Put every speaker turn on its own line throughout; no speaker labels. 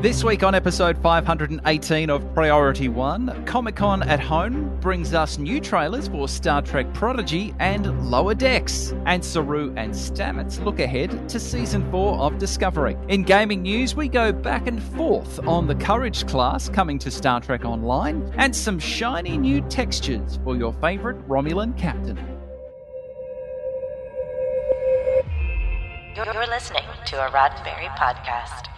This week on episode 518 of Priority One, Comic Con at Home brings us new trailers for Star Trek Prodigy and Lower Decks. And Saru and Stamets look ahead to season 4 of Discovery. In gaming news, we go back and forth on the Courage class coming to Star Trek Online and some shiny new textures for your favourite Romulan captain.
You're listening to a Roddenberry podcast.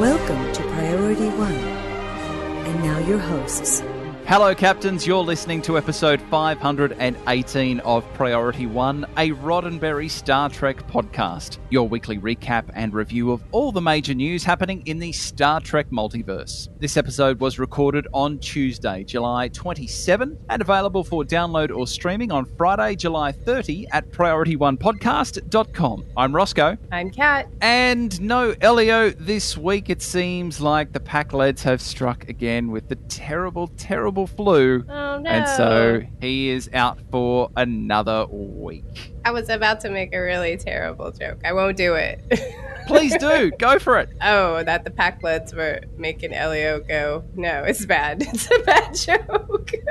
Welcome to Priority One. And now your hosts.
Hello, Captains. You're listening to episode 518 of Priority One, a Roddenberry Star Trek podcast. Your weekly recap and review of all the major news happening in the Star Trek multiverse. This episode was recorded on Tuesday, July 27, and available for download or streaming on Friday, July 30 at PriorityOnePodcast.com. I'm Roscoe.
I'm Kat.
And no, Elio, this week it seems like the Pakleds have struck again with the terrible, terrible flu.
Oh no.
And so he is out for another week.
I was about to make a really terrible joke. I won't do it.
Please do, go for it.
oh, that the Pakleds were making Elio go. No, it's bad. It's a bad joke.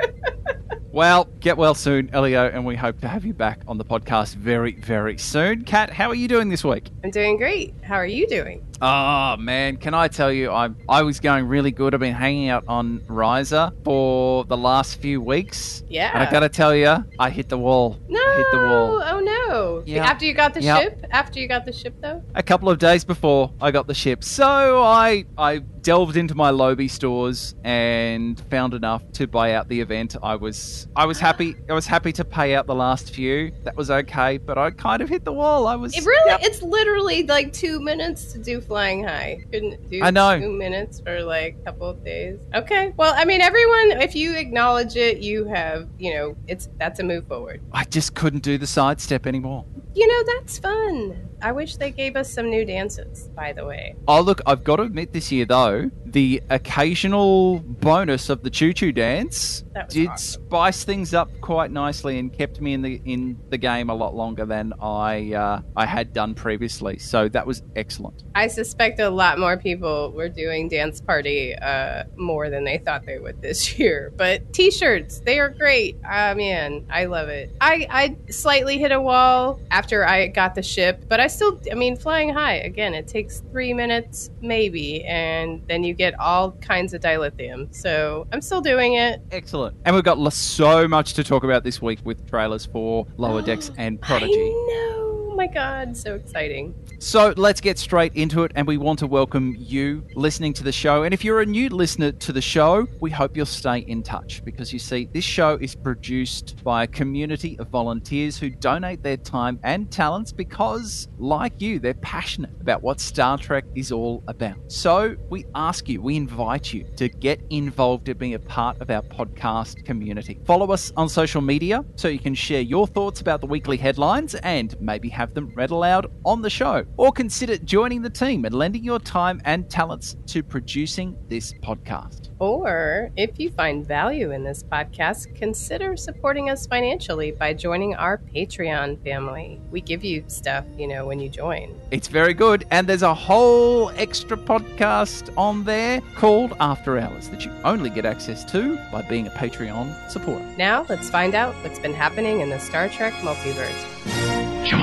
Well, get well soon, Elio, and we hope to have you back on the podcast very, very soon. Kat, how are you doing this week?
I'm doing great. How are you doing?
Oh man, can I tell you, I I was going really good. I've been hanging out on Risa for the last few weeks.
Yeah.
And I gotta tell you, I hit the wall.
No.
I hit the wall.
Oh no.
Yeah.
After you got the
Yep.
ship? After you got the ship though?
a couple of days before I got the ship. So I I delved into my Lobi stores and found enough to buy out the event. I was I was ah. happy I was happy to pay out the last few. That was okay, but I kind of hit the wall. I was
It really
Yep.
it's literally like two minutes to do flying high. Couldn't do
I know.
two minutes for like a couple of days. Okay. Well, I mean everyone if you acknowledge it, you have you know, it's that's a move forward.
I just couldn't do the sidestep anymore.
You know, that's fun. I wish they gave us some new dances, by the way.
Oh look, I've got to admit this year though, the occasional bonus of the choo choo dance did
awesome.
spice things up quite nicely and kept me in the in the game a lot longer than I uh, I had done previously. So that was excellent.
I suspect a lot more people were doing dance party uh, more than they thought they would this year. But t-shirts, they are great. Ah man, I love it. I, I slightly hit a wall after I got the ship, but I still, I mean, flying high again. It takes three minutes maybe, and then you get all kinds of dilithium. So I'm still doing it.
Excellent. And we've got so much to talk about this week with trailers for Lower Decks and Prodigy.
I know. Oh my god, so exciting.
So let's get straight into it, and we want to welcome you listening to the show. And if you're a new listener to the show, we hope you'll stay in touch because you see, this show is produced by a community of volunteers who donate their time and talents because, like you, they're passionate about what Star Trek is all about. So we ask you, we invite you to get involved in being a part of our podcast community. Follow us on social media so you can share your thoughts about the weekly headlines and maybe have them read aloud on the show. Or consider joining the team and lending your time and talents to producing this podcast.
Or if you find value in this podcast, consider supporting us financially by joining our Patreon family. We give you stuff, you know, when you join.
It's very good, and there's a whole extra podcast on there called After Hours that you only get access to by being a Patreon supporter.
Now, let's find out what's been happening in the Star Trek multiverse.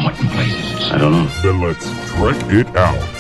Jim, what in places?
I don't know.
Then let's trek it out.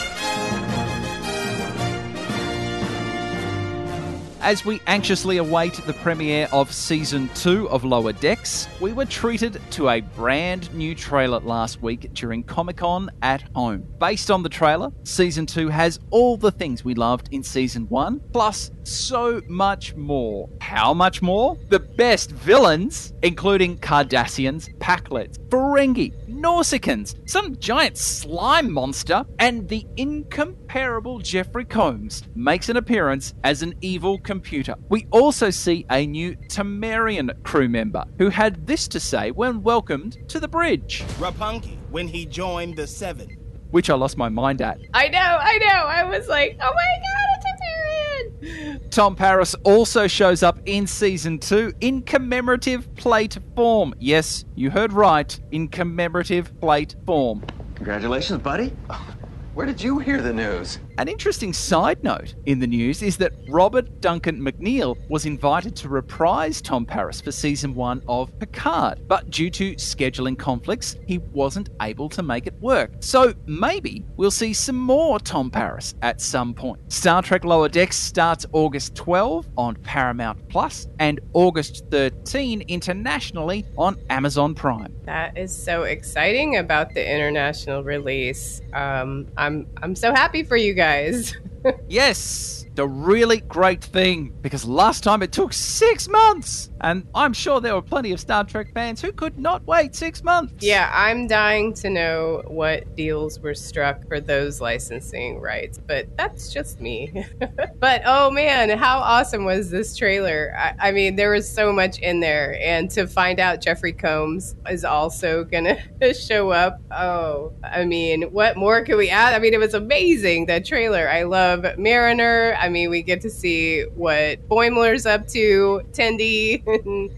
As we anxiously await the premiere of season two of Lower Decks, we were treated to a brand new trailer last week during Comic Con at home. Based on the trailer, season two has all the things we loved in season one, plus so much more. How much more? The best villains, including Cardassians, Pakleds, Ferengi, Nausicaans, some giant slime monster, and the incomparable Jeffrey Combs makes an appearance as an evil computer. We also see a new Tamarian crew member who had this to say when welcomed to the bridge,
Rapungi when he joined the Seven.
which I lost my mind at.
I know, I know. I was like, oh my god, it's a Marion.
Tom Paris also shows up in season two in commemorative plate form. Yes, you heard right, in commemorative plate form.
Congratulations, buddy. Where did you hear the news?
An interesting side note in the news is that Robert Duncan McNeil was invited to reprise Tom Paris for season one of Picard, but due to scheduling conflicts, he wasn't able to make it work. So maybe we'll see some more Tom Paris at some point. Star Trek Lower Decks starts August 12 on Paramount Plus and August 13 internationally on Amazon Prime.
That is so exciting about the international release. Um, I'm I'm so happy for you guys.
Yes, the really great thing because last time it took six months, and I'm sure there were plenty of Star Trek fans who could not wait six months.
yeah, I'm dying to know what deals were struck for those licensing rights, but that's just me. but oh man, how awesome was this trailer? I, I mean, there was so much in there, and to find out Jeffrey Combs is also gonna show up. Oh, I mean, what more could we add? I mean, it was amazing that trailer. I love Mariner. I mean, we get to see what Boimler's up to, Tendi,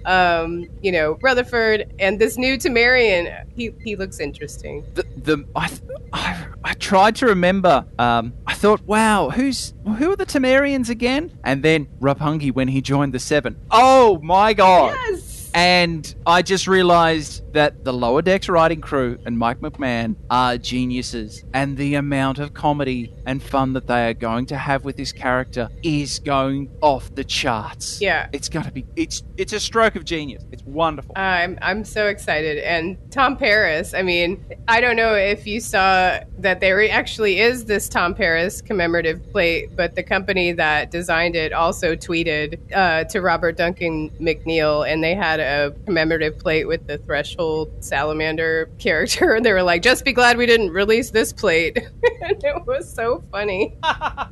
um, you know, Rutherford, and this new Tamarian. He he looks interesting.
The, the I, th- I I tried to remember. Um, I thought, wow, who's who are the Tamarians again? And then Rapungi when he joined the Seven. Oh my god!
Yes.
And I just realized that the Lower Decks writing crew and Mike McMahan are geniuses. And the amount of comedy and fun that they are going to have with this character is going off the charts.
Yeah.
It's going to be, it's it's a stroke of genius. It's wonderful.
I'm I'm so excited. And Tom Paris, I mean, I don't know if you saw that there actually is this Tom Paris commemorative plate, but the company that designed it also tweeted uh, to Robert Duncan McNeil, and they had a commemorative plate with the Threshold salamander character, and they were like, "Just be glad we didn't release this plate." and it was so funny.
I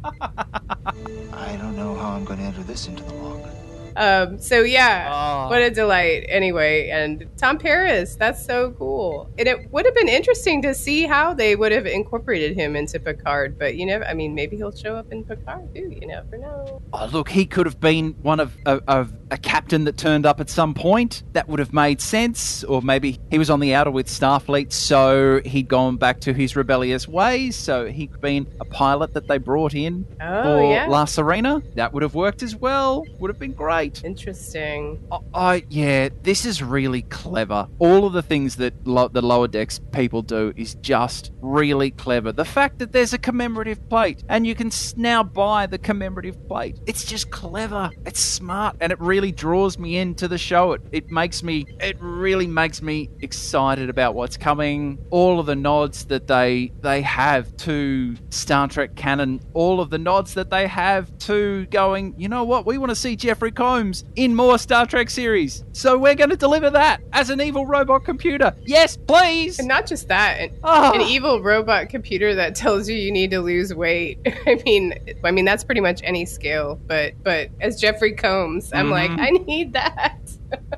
don't know how I'm going to enter this into the log.
Um, so yeah,
Oh.
what a delight. Anyway, and Tom Paris, that's so cool. And it would have been interesting to see how they would have incorporated him into Picard, but you know, I mean, maybe he'll show up in Picard too. You never know.
Oh, look, he could have been one of, of, of a captain that turned up at some point. That would have made sense. Or maybe he was on the outer with Starfleet, so he'd gone back to his rebellious ways. So he'd been a pilot that they brought in
Oh
for
yeah,
La Sirena. That would have worked as well. Would have been great.
Interesting.
I, I yeah, this is really clever. All of the things that lo- the lower decks people do is just really clever. The fact that there's a commemorative plate and you can s- now buy the commemorative plate, it's just clever. It's smart, and it really draws me into the show. It it makes me, it really makes me excited about what's coming. All of the nods that they they have to Star Trek canon, all of the nods that they have to going. You know what? We want to see Jeffrey Combs in more Star Trek series. So we're going to deliver that as an evil robot computer. Yes, please.
And not just that, an,
Ah.
an evil robot computer that tells you you need to lose weight. I mean, I mean that's pretty much any scale. But but as Jeffrey Combs, I'm like, I need that.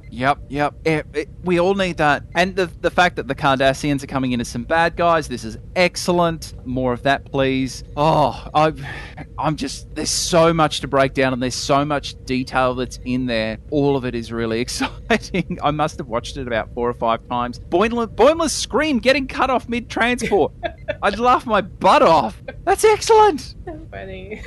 Yep, yep. It- it- we all need that. And the the fact that the Cardassians are coming in as some bad guys, this is excellent. More of that, please. Oh, I, I'm just there's so much to break down, and there's so much detail that's in there. All of it is really exciting. I must have watched it about four or five times. Boimler, Boimler's scream getting cut off mid transport. I'd laugh my butt off. That's excellent.
so funny.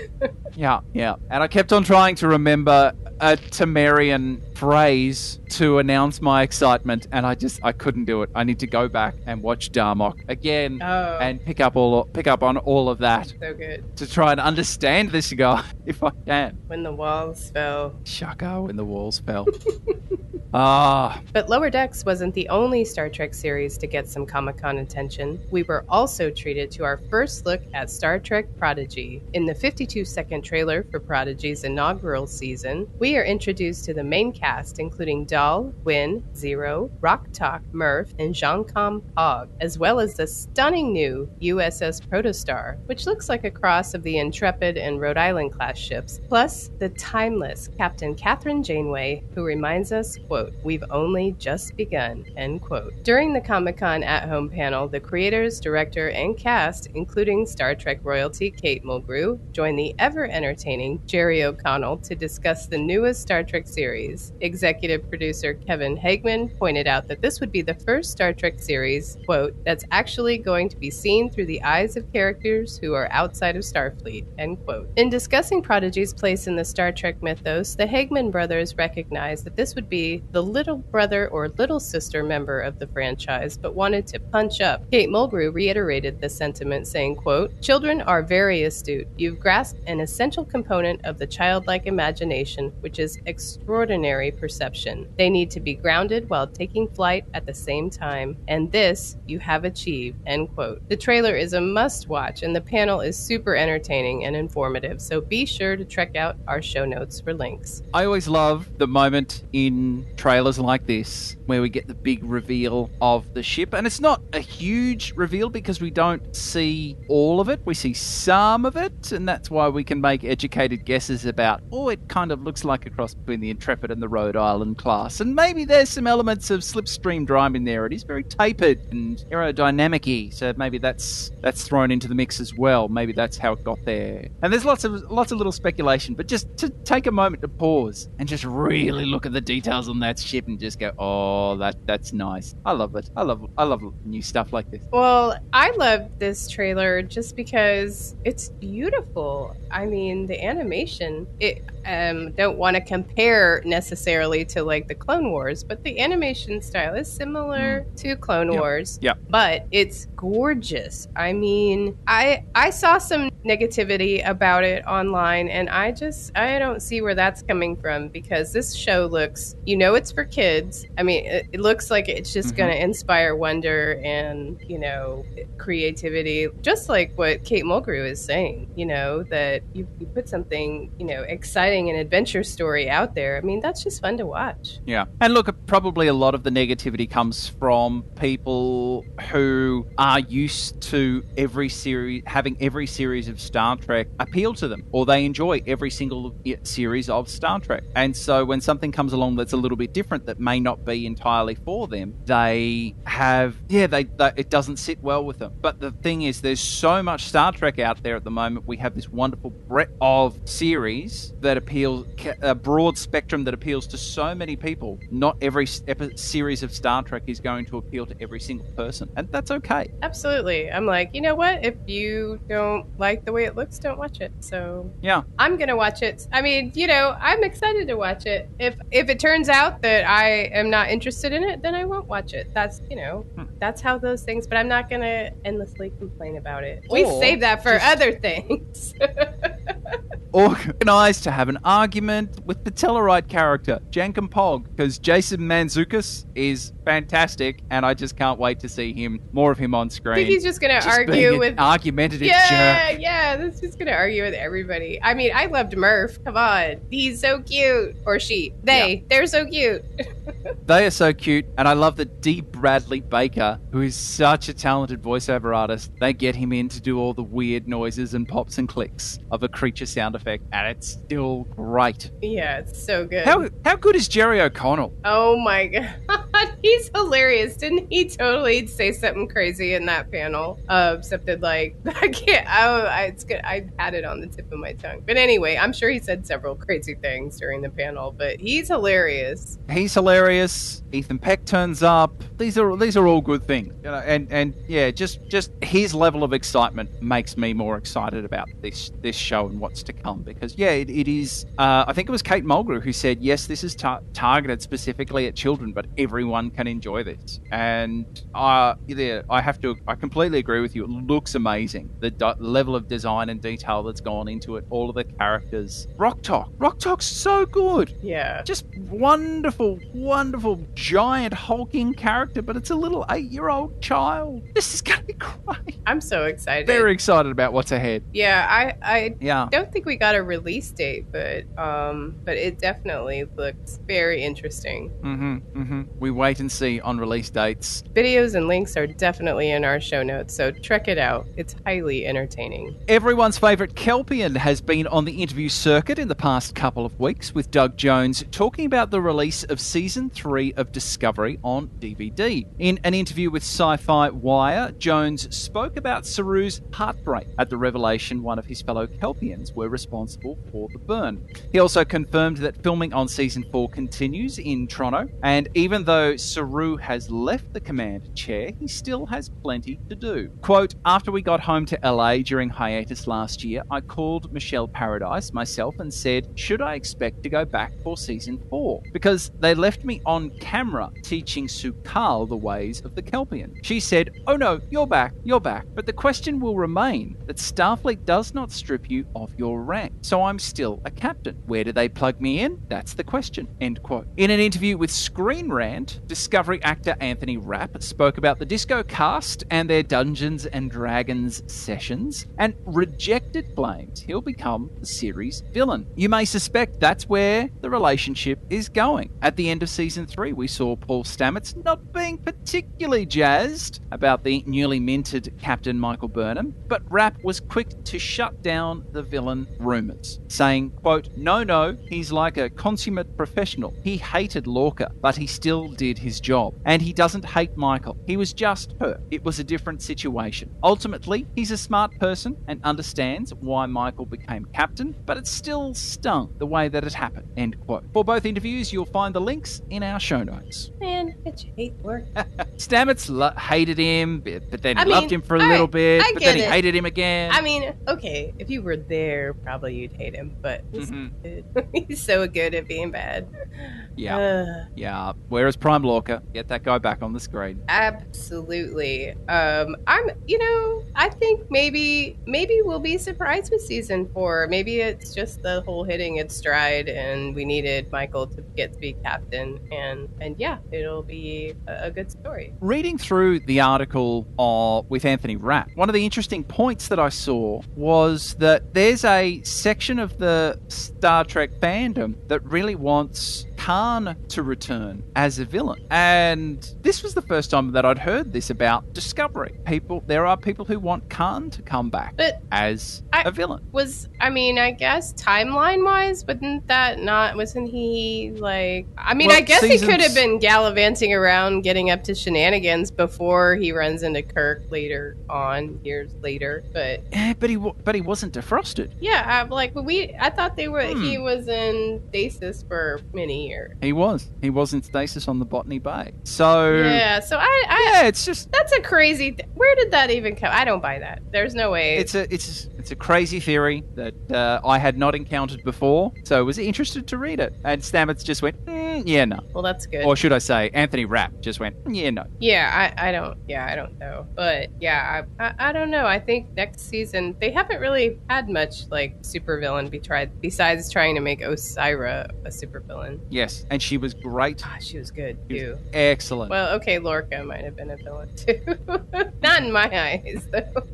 Yeah, yeah. And I kept on trying to remember a Tamarian phrase to announce my excitement, and I just I couldn't do it. I need to go back and watch Darmok again
Oh.
and pick up all pick up on all of that
so good.
to try and understand this guy if I can.
When the walls fell.
Shaka when the walls fell. Ah,
But Lower Decks wasn't the only Star Trek series to get some Comic Con attention. We were also treated to our first look at Star Trek Prodigy. In the 52 second trailer for Prodigy's inaugural season, we are introduced to the main cast, including Dal, Gwyn, Zero, Rock Talk, Murf, and Jankom Pog, as well as the stunning new USS Protostar, which looks like a cross of the Intrepid and Rhode Island class ships, plus the timeless Captain Kathryn Janeway, who reminds us, quote, we've only just begun, end quote. During the Comic Con at home panel, the creators, director, and cast, including Star Trek royalty Kate Mulgrew, joined the ever entertaining Jerry O'Connell to discuss the newest Star Trek series. Executive producer Kevin Hageman pointed out that this would be the first Star Trek series, quote, that's actually going to be seen through the eyes of characters who are outside of Starfleet, end quote. In discussing Prodigy's place in the Star Trek mythos, the Hageman brothers recognized that this would be the little brother or little sister member of the franchise, but wanted to punch up. Kate Mulgrew reiterated the sentiment, saying, quote, Children are very astute. You've grasped an essential component of the childlike imagination, which is extraordinary perception. They need to be grounded while taking flight at the same time, and this you have achieved, end quote. The trailer is a must watch, and the panel is super entertaining and informative, so be sure to check out our show notes for links.
I always love the moment in trailers like this where we get the big reveal of the ship. And it's not a huge reveal because we don't see all of it. We see some of it, and that's why we can make educated guesses about, oh, it kind of looks like a cross between the Intrepid and the Rhode Island class. And maybe there's some elements of slipstream drive in there. It is very tapered and aerodynamic-y, so maybe that's that's thrown into the mix as well. Maybe that's how it got there. And there's lots of lots of little speculation, but just to take a moment to pause and just really look at the details on that ship and just go, "Oh, that that's nice. I love it. I love I love new stuff like this."
Well, I love this trailer just because it's beautiful. I mean, the animation, it um, don't want to compare necessarily to like the Clone Wars, but the animation style is similar to Clone
Yep.
Wars.
Yep.
But it's gorgeous. I mean, I I saw some negativity about it online and I just I don't see where that's coming from because this show looks, you know it's for kids. I mean, it, it looks like it's just
Mhm.
going to inspire wonder and, you know, creativity, just like what Kate Mulgrew is saying, you know, that you, you put something, you know, exciting and adventure story out there. I mean, that's just fun to watch.
Yeah. And look, probably a lot of the negativity comes from people who are used to every series, having every series of Star Trek appeal to them, or they enjoy every single series of Star Trek. And so when something comes along that's a little bit different, that may not be entirely for them, they have, yeah, they, they it doesn't sit well with them. But the thing is, there's so much Star Trek out there at the moment. We have this wonderful breadth of series that appeals, a broad spectrum that appeals to so many people. Not every series of Star Trek is going to appeal to every single person, and that's okay.
Absolutely. I'm like, you know what? If you don't like the way it looks, don't watch it. So
Yeah.
I'm gonna watch it. I mean, you know, I'm excited to watch it. If if it turns out that I am not interested in it, then I won't watch it. That's you know,
Hmm.
that's how those things. But I'm not gonna endlessly complain about it. We save that for
just-
other things.
Organized to have an argument with the Tellarite character, Jankom Pog, because Jason Mantzoukas is fantastic, and I just can't wait to see him more of him on screen.
I think he's just
Just being
argue
an
with.
argumentative
Yeah,
jerk.
yeah, that's just gonna argue with everybody. I mean, I loved Murf. Come on, he's so cute. Or she, they, they're so cute.
They are so cute, and I love that D. Bradley Baker, who is such a talented voiceover artist, they get him in to do all the weird noises and pops and clicks of a creature sound effect, and it's still great.
yeah, it's so good.
How how good is Jerry O'Connell?
Oh my god, he's hilarious! Didn't he totally say something crazy in that panel? Uh, that like I can't. Oh, I, it's good. I had it on the tip of my tongue. But anyway, I'm sure he said several crazy things during the panel. But he's hilarious.
He's hilarious. Ethan Peck turns up. These are these are all good things, you know. And and yeah, just just his level of excitement makes me more excited about this this show and what's to come. Because yeah, it, it is. Uh, I think it was Kate Mulgrew who said yes, this is tar- targeted specifically at children, but everyone can enjoy this. And uh, yeah, I have to, I completely agree with you. It looks amazing. The di- level of design and detail that's gone into it, all of the characters. Rok-Tahk. Rock Talk's so good.
Yeah.
Just wonderful, wonderful, giant, hulking character, but it's a little eight year old child. This is going to be great.
I'm so excited.
Very excited about what's ahead.
Yeah, I I
Yeah.
don't think we got a release date, but um, but it definitely looks very interesting.
Mm-hmm. Mm-hmm. We wait and see on release dates.
Videos and links are definitely in our show notes, so check it out. It's highly entertaining.
Everyone's favourite Kelpien has been on the interview circuit in the past couple of weeks, with Doug Jones talking about the release of season three of Discovery on DVD. In an interview with Sci Fi Wire, Jones spoke about Saru's heartbreak at the revelation one of his fellow Kelpiens were responsible for the burn. He also confirmed that filming on season four continues in Toronto, and even though Saru has left the command chair, he still has plenty to do. Quote, after we got home to LA during hiatus last year, I called Michelle Paradise myself and said, should I expect to go back for season four? Because they left me on camera teaching Su'Kal the ways of the Kelpien. She said, oh no, you're back, you're back. But the question will remain that Starfleet does not strip you of your rank. So I'm still a captain. Where do they plug me in? That's the question. End quote. In an interview with Screen Rant, Discovery actor Anthony Rapp spoke about the Disco cast and their Dungeons and Dragons sessions and rejected claims he'll become the series villain. You may suspect that's where the relationship is going. At the end of season three, we saw Paul Stamets not being particularly jazzed about the newly minted Captain Michael Burnham, but Rapp was quick to shut down the villain rumors, saying, quote, No, no, he's like a consummate professional. He hated Lorca, but he still did his job. And he doesn't hate Michael. He was just hurt. It was a different situation. Ultimately, he's a smart person and understands why Michael became captain, but it still stung the way that it happened. End quote. For both interviews, you'll find the links in our show notes.
Man, it's hate work.
Stamets lo- hated him, but then he
I mean,
loved him for a little bit,
I
but then he
it.
hated him again.
I mean, okay, if you were there, probably you'd hate him, but he's,
Mhm.
he's so good at being bad.
yeah,
Uh,
yeah. Whereas Prime Lorca, get that guy back on the screen.
absolutely. Um, I'm, you know, I think maybe, maybe we'll be surprised with season four. Maybe it's just the whole hitting its stride, and we needed Michael to get to be captain, and and yeah, it'll be a, a good story.
Reading through the article uh, with Anthony Rapp, one of the interesting points that I saw was that there's a section of the Star Trek fandom that really wants Khan to return as a villain. And this was the first time that I'd heard this about Discovery. People, there are people who want Khan to come back
But
as
I-
a villain.
was I mean, I guess timeline wise, wouldn't that not wasn't he like I mean
Well,
I guess he could have been gallivanting around getting up to shenanigans before he runs into Kirk later on, years later. But
Eh, but he, but he wasn't defrosted.
yeah, I'm like we I thought they were
Hmm.
he was in stasis for many years.
He was. He was in stasis on the Botany Bay. So
Yeah, so I, I
yeah, it's just
that's a crazy th- where did that even come? I don't buy that. There's no way
it's a it's it's a crazy theory that uh, I had not encountered before, so I was interested to read it. And Stamets just went, mm, yeah, no,
well that's good.
or should I say, Anthony Rapp just went, "Mm, yeah, no.
Yeah, I, I don't. Yeah, I don't know. But yeah, I, I I don't know. I think next season they haven't really had much like supervillain be tried besides trying to make Osira a supervillain.
Yes, and she was great,
Ah, she was good
She was
too.
excellent.
Well, okay, Lorca might have been a villain too. Not in my eyes, though.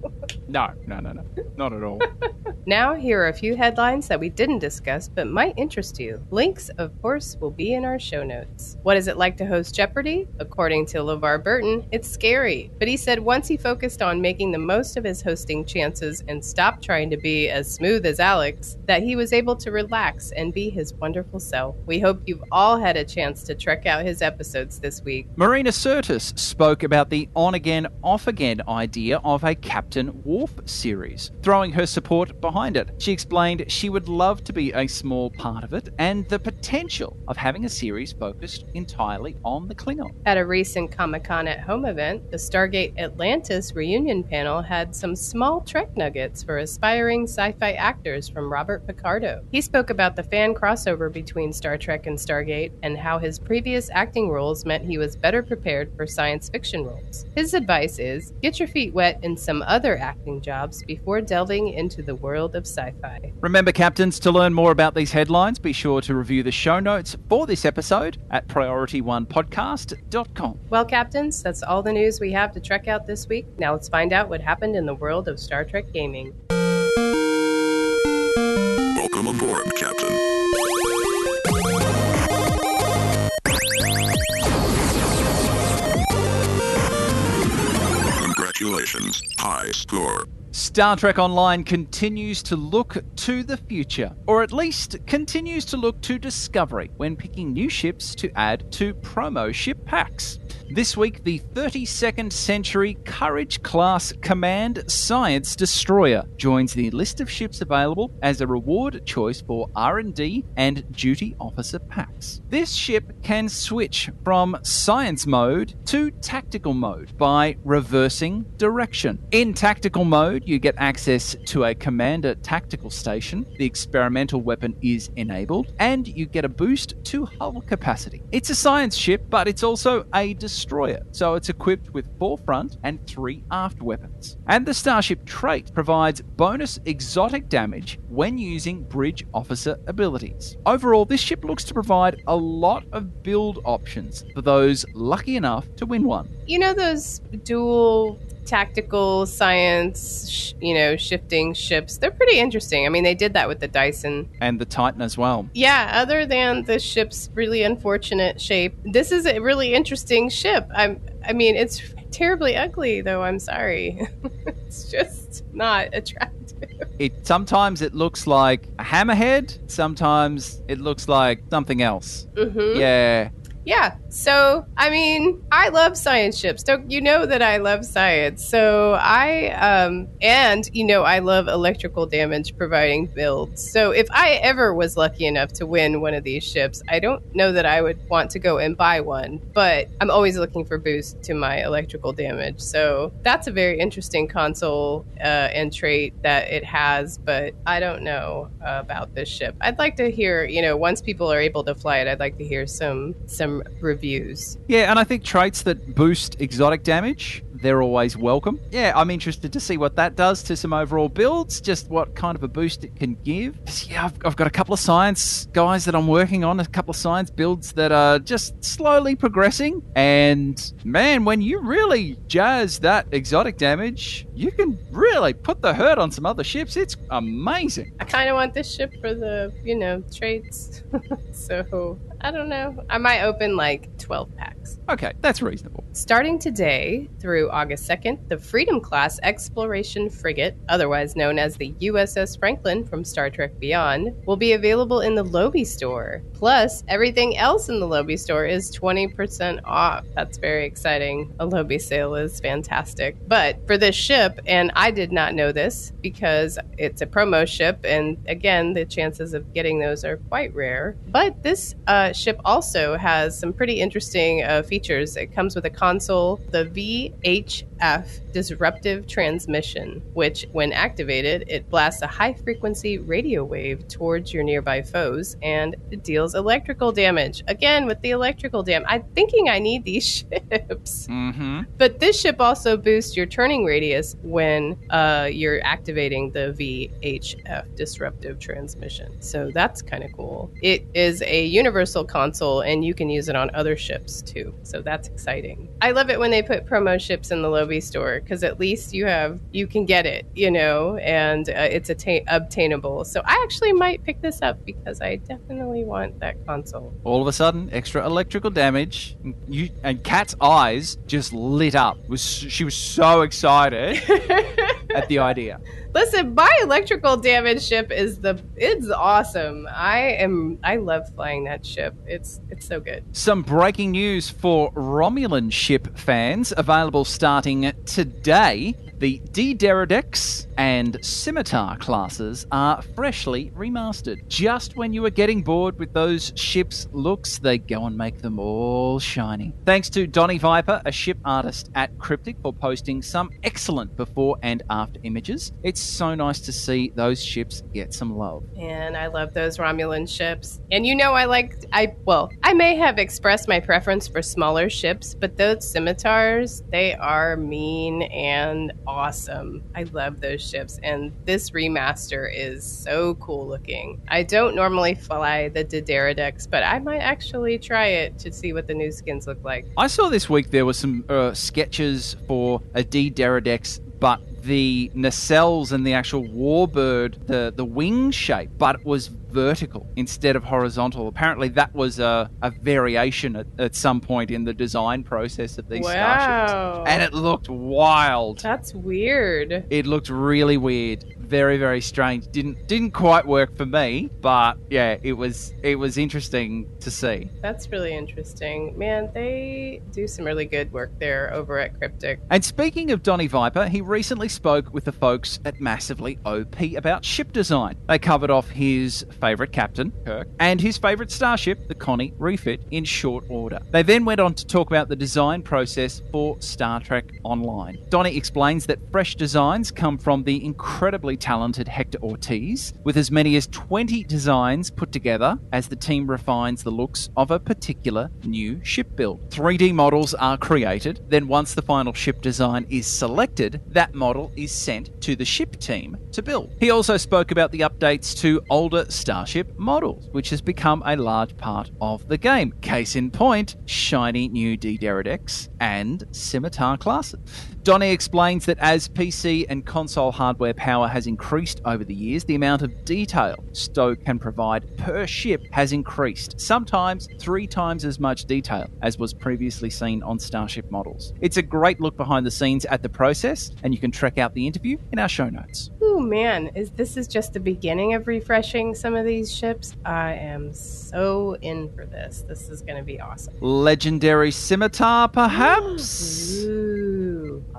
no, no, no, no, not at all.
Now, here are a few headlines that we didn't discuss but might interest you. Links, of course, will be in our show notes. What is it like to host Jeopardy? According to LeVar Burton, it's scary. But he said once he focused on making the most of his hosting chances and stopped trying to be as smooth as Alex, that he was able to relax and be his wonderful self. We hope you've all had a chance to check out his episodes this week.
Marina Sirtis spoke about the on again, off again idea of a Captain Worf series, throwing her support behind it. She explained she would love to be a small part of it and the potential of having a series focused entirely on the Klingon.
At a recent Comic Con at Home event, the Stargate Atlantis reunion panel had some small Trek nuggets for aspiring sci fi actors from Robert Picardo. He spoke about the fan crossover between Star Trek and Stargate and how his previous acting roles meant he was better prepared for science fiction roles. His advice is get your feet wet in some other acting jobs before delving into the world of sci fi.
Remember, captains, to learn more about these headlines, be sure to review the show notes for this episode at priorityonepodcast.com.
Well, Captains, that's all the news we have to Trek out this week. Now let's find out what happened in the world of Star Trek gaming.
Welcome aboard, Captain. Congratulations. High score.
Star Trek Online continues to look to the future, or at least continues to look to discovery when picking new ships to add to promo ship packs. This week, the 32nd Century Courage class Command Science Destroyer joins the list of ships available as a reward choice for R&D and duty officer packs. This ship can switch from science mode to tactical mode by reversing direction. In tactical mode, you get access to a commander tactical station. The experimental weapon is enabled, and you get a boost to hull capacity. It's a science ship, but it's also a destroyer, so it's equipped with four front and three aft weapons. And the Starship trait provides bonus exotic damage when using bridge officer abilities. Overall, this ship looks to provide a lot of build options for those lucky enough to win one.
You know those dual tactical science, sh- you know, shifting ships? They're pretty interesting. I mean, they did that with the Dyson.
And the Titan as well.
Yeah, other than the ship's really unfortunate shape, this is a really interesting ship. I'm I mean, it's terribly ugly though, I'm sorry. it's just not attractive.
It sometimes it looks like a hammerhead, sometimes it looks like something else.
Mhm.
Yeah.
Yeah. So, I mean, I love science ships. Don't you know that I love science? So, I um and you know, I love electrical damage providing builds. So, if I ever was lucky enough to win one of these ships, I don't know that I would want to go and buy one, but I'm always looking for boost to my electrical damage. So, that's a very interesting console uh, and trait that it has, but I don't know uh, about this ship. I'd like to hear, you know, once people are able to fly it, I'd like to hear some some reviews.
Yeah, and I think traits that boost exotic damage, they're always welcome. Yeah, I'm interested to see what that does to some overall builds, just what kind of a boost it can give. Yeah, I've, I've got a couple of science guys that I'm working on, a couple of science builds that are just slowly progressing. And man, when you really jazz that exotic damage, you can really put the hurt on some other ships. It's amazing.
I kind of want this ship for the, you know, traits. so, I don't know. I might open like 12 packs.
Okay, that's reasonable.
Starting today through August 2nd, the Freedom Class Exploration Frigate, otherwise known as the USS Franklin from Star Trek Beyond, will be available in the Lobi store. Plus, everything else in the Lobi store is 20% off. That's very exciting. A Lobi sale is fantastic. But for this ship, and I did not know this because it's a promo ship, and again, the chances of getting those are quite rare. But this uh, ship also has some pretty interesting uh, features. It comes with a console, the VHF disruptive transmission, which, when activated, it blasts a high frequency radio wave towards your nearby foes and it deals electrical damage. Again, with the electrical damage, I'm thinking I need these ships.
Mm-hmm.
But this ship also boosts your turning radius when uh, you're activating the VHF disruptive transmission. So that's kind of cool. It is a universal console and you can use it on other ships too. So that's exciting. I love it when they put promo ships in the Lobi store because at least you have you can get it, you know, and uh, it's atta- obtainable. So I actually might pick this up because I definitely want that console.
All of a sudden, extra electrical damage. You and Kat's eyes just lit up. Was she was so excited at the idea.
Listen, my electrical damage ship is the it's awesome. I am I love flying that ship. It's it's so good.
Some breaking news for Romulan ship fans available starting today. The D'deridex and Scimitar classes are freshly remastered. Just when you were getting bored with those ships' looks, they go and make them all shiny. Thanks to Donny Viper, a ship artist at Cryptic, for posting some excellent before and after images. It's so nice to see those ships get some love.
And I love those Romulan ships. And you know, I like, I, well, I may have expressed my preference for smaller ships, but those scimitars, they are mean and awesome. I love those ships. And this remaster is so cool looking. I don't normally fly the D'deridex, but I might actually try it to see what the new skins look like.
I saw this week there were some uh, sketches for a Deridex, but the nacelles and the actual warbird, the, the wing shape, but it was vertical instead of horizontal. Apparently, that was a, a variation at, at some point in the design process of these
Wow.
starships. And it looked wild.
That's weird.
It looked really weird. Very, very strange. Didn't didn't quite work for me, but yeah, it was it was interesting to see.
That's really interesting. Man, they do some really good work there over at Cryptic.
And speaking of Donny Viper, he recently spoke with the folks at Massively OP about ship design. They covered off his favourite captain, Kirk, and his favourite starship, the Connie refit, in short order. They then went on to talk about the design process for Star Trek Online. Donny explains that fresh designs come from the incredibly talented Hector Ortiz, with as many as 20 designs put together as the team refines the looks of a particular new ship build. 3D models are created, then once the final ship design is selected, that model is sent to the ship team to build. He also spoke about the updates to older Starship models, which has become a large part of the game. Case in point, shiny new D'deridex and Scimitar classes. Donny explains that as PC and console hardware power has increased over the years, the amount of detail STO can provide per ship has increased, sometimes three times as much detail as was previously seen on Starship models. It's a great look behind the scenes at the process, and you can check out the interview in our show notes.
Oh man, is this is just the beginning of refreshing some of these ships? I am so in for this. This is going to be awesome.
Legendary Scimitar, perhaps?
Ooh,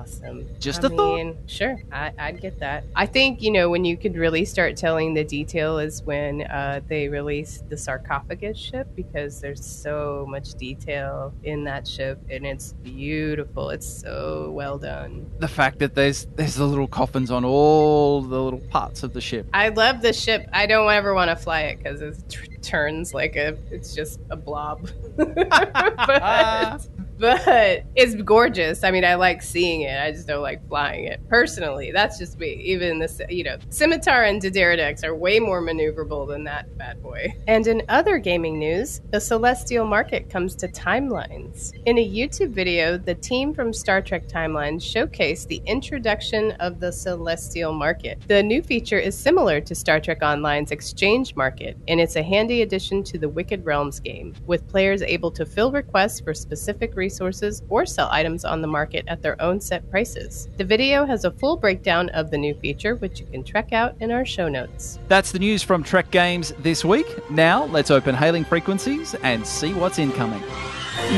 awesome.
Just
I
a thought.
Sure, I, I'd get that. I think you know when you could really start telling the detail is when uh, they release the sarcophagus ship because there's so much detail in that ship and it's beautiful. It's so well done.
The fact that there's there's the little coffins on all the little parts of the ship.
I love the ship. I don't ever want to fly it because it t- turns like a. It's just a blob. but, but it's gorgeous. I mean, I like seeing it. I just don't like flying it personally. That's just me. Even this, you know, Scimitar and D'deridex are way more maneuverable than that bad boy. And in other gaming news, the Celestial Market comes to Timelines. In a YouTube video, the team from Star Trek Timelines showcased the introduction of the Celestial Market. The new feature is similar to Star Trek Online's Exchange Market, and it's a handy addition to the Wicked Realms game, with players able to fill requests for specific resources or sell items on the market at their own set prices. The video has a full breakdown of the new feature, which you can check out in our show notes.
That's the news from Trek Games this week. Now let's open hailing frequencies and see what's incoming.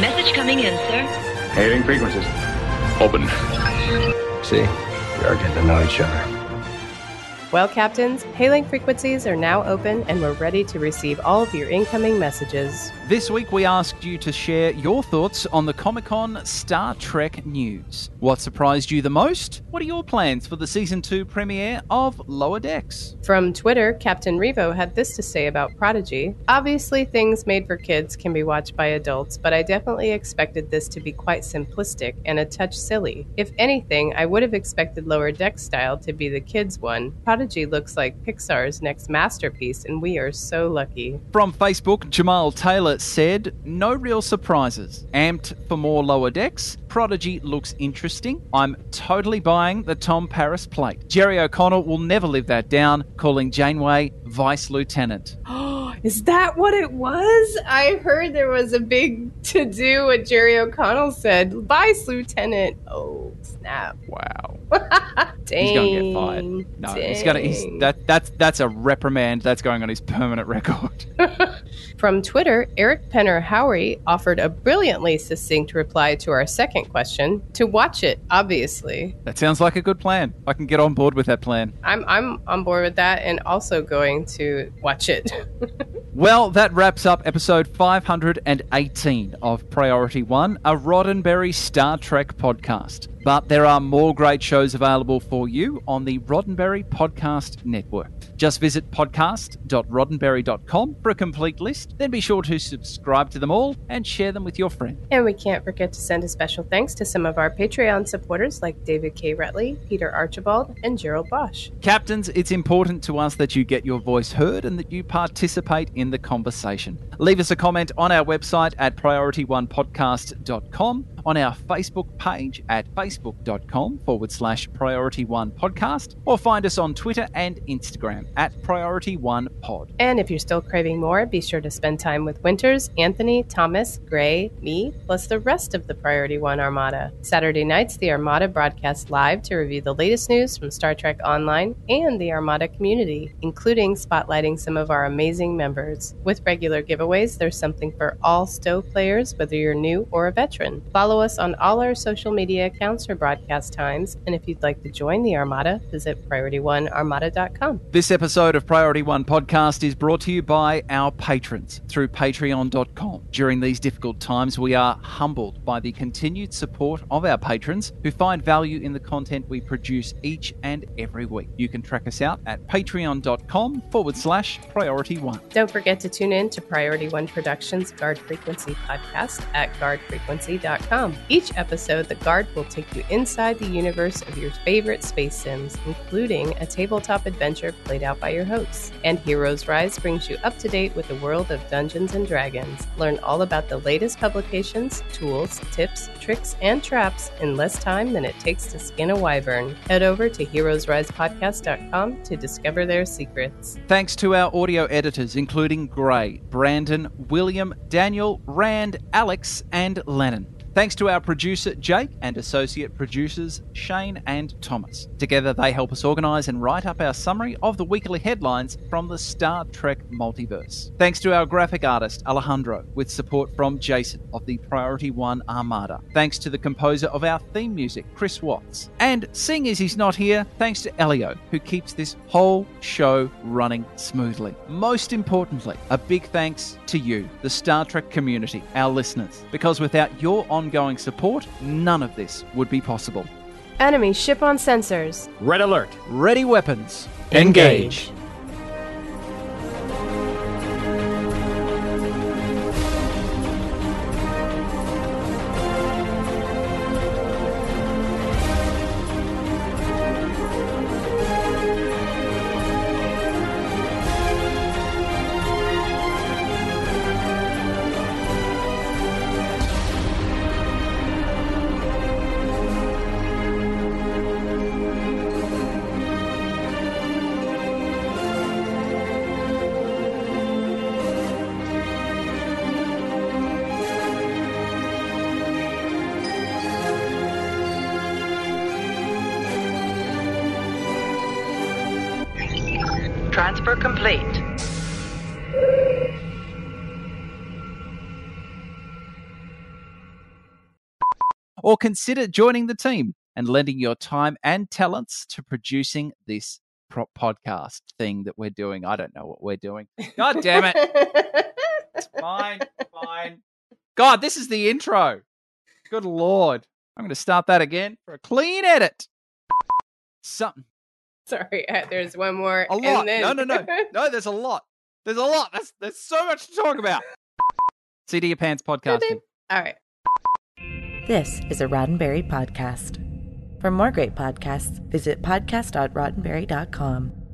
Message coming in, sir.
Hailing frequencies. Open.
See, we are getting to know each other.
Well, Captains, hailing frequencies are now open and we're ready to receive all of your incoming messages.
This week, we asked you to share your thoughts on the Comic Con Star Trek news. What surprised you the most? What are your plans for the season 2 premiere of Lower Decks?
From Twitter, Captain Revo had this to say about Prodigy. Obviously, things made for kids can be watched by adults, but I definitely expected this to be quite simplistic and a touch silly. If anything, I would have expected Lower Deck style to be the kids' one. Prodigy looks like Pixar's next masterpiece, and we are so lucky.
From Facebook, Jamal Taylor said, No real surprises. Amped for more Lower Decks. Prodigy looks interesting. I'm totally buying the Tom Paris plate. Jerry O'Connell will never live that down, calling Janeway Vice Lieutenant.
Oh, is that what it was? I heard there was a big to do what Jerry O'Connell said. Vice Lieutenant. Oh, snap.
Wow.
Dang.
He's going to get fired. No, he's going to. He's, that that's that's a reprimand that's going on his permanent record.
From Twitter, Eric Penner Howery offered a brilliantly succinct reply to our second question to watch it, obviously.
That sounds like a good plan. I can get on board with that plan.
I'm, I'm on board with that and also going to watch it.
Well, that wraps up episode 518 of Priority One, a Roddenberry Star Trek podcast. But there are more great shows available for you on the Roddenberry Podcast Network. Just visit podcast.roddenberry.com for a complete list. Then be sure to subscribe to them all and share them with your friends.
And we can't forget to send a special thanks to some of our Patreon supporters like David K. Rutley, Peter Archibald, and Gerald Bosch.
Captains, it's important to us that you get your voice heard and that you participate in the conversation. Leave us a comment on our website at priorityonepodcast.com, on our Facebook page at facebook.com forward slash priority one podcast, or find us on Twitter and Instagram at priority one pod.
And if you're still craving more, be sure to spend time with Winters, Anthony, Thomas, Gray, me, plus the rest of the Priority One Armada. Saturday nights, the Armada broadcasts live to review the latest news from Star Trek Online and the Armada community, including spotlighting some of our amazing members. With regular giveaways, there's something for all STO players, whether you're new or a veteran. Follow us on all our social media accounts for broadcast times, and if you'd like to join the Armada, visit PriorityOneArmada.com.
This episode of Priority One podcast is brought to you by our patrons through patreon.com. During these difficult times, we are humbled by the continued support of our patrons who find value in the content we produce each and every week. You can track us out at patreon.com forward slash priority one.
Don't forget to tune in to Priority One Productions Guard Frequency podcast at guardfrequency.com. Each episode, the Guard will take you inside the universe of your favorite space sims, including a tabletop adventure played out by your hosts. And Heroes Rise brings you up to date with the world of Dungeons and Dragons. Learn all about the latest publications, tools, tips, tricks, and traps in less time than it takes to skin a wyvern. Head over to heroesrisepodcast.com to discover their secrets.
Thanks to our audio editors, including Gray, Brandon, William, Daniel, Rand, Alex, and Lennon. Thanks to our producer Jake and associate producers Shane and Thomas. Together, they help us organise and write up our summary of the weekly headlines from the Star Trek multiverse. Thanks to our graphic artist Alejandro, with support from Jason of the Priority One Armada. Thanks to the composer of our theme music, Chris Watts. And seeing as he's not here, thanks to Elio, who keeps this whole show running smoothly. Most importantly, a big thanks to you, the Star Trek community, our listeners, because without your ongoing support, none of this would be possible.
Enemy ship on sensors.
Red alert.
Ready weapons.
Engage.
Transfer complete.
Or consider joining the team and lending your time and talents to producing this pro- podcast thing that we're doing. I don't know what we're doing. God damn it. It's fine, fine. God, this is the intro. Good lord. I'm going to start that again for a clean edit. Something.
Sorry, uh, there's one more.
A lot.
And then...
No, no, no. No, there's a lot. There's a lot. There's, there's so much to talk about. CD Your Pants podcasting.
All right.
This is a Roddenberry podcast. For more great podcasts, visit podcast.roddenberry.com.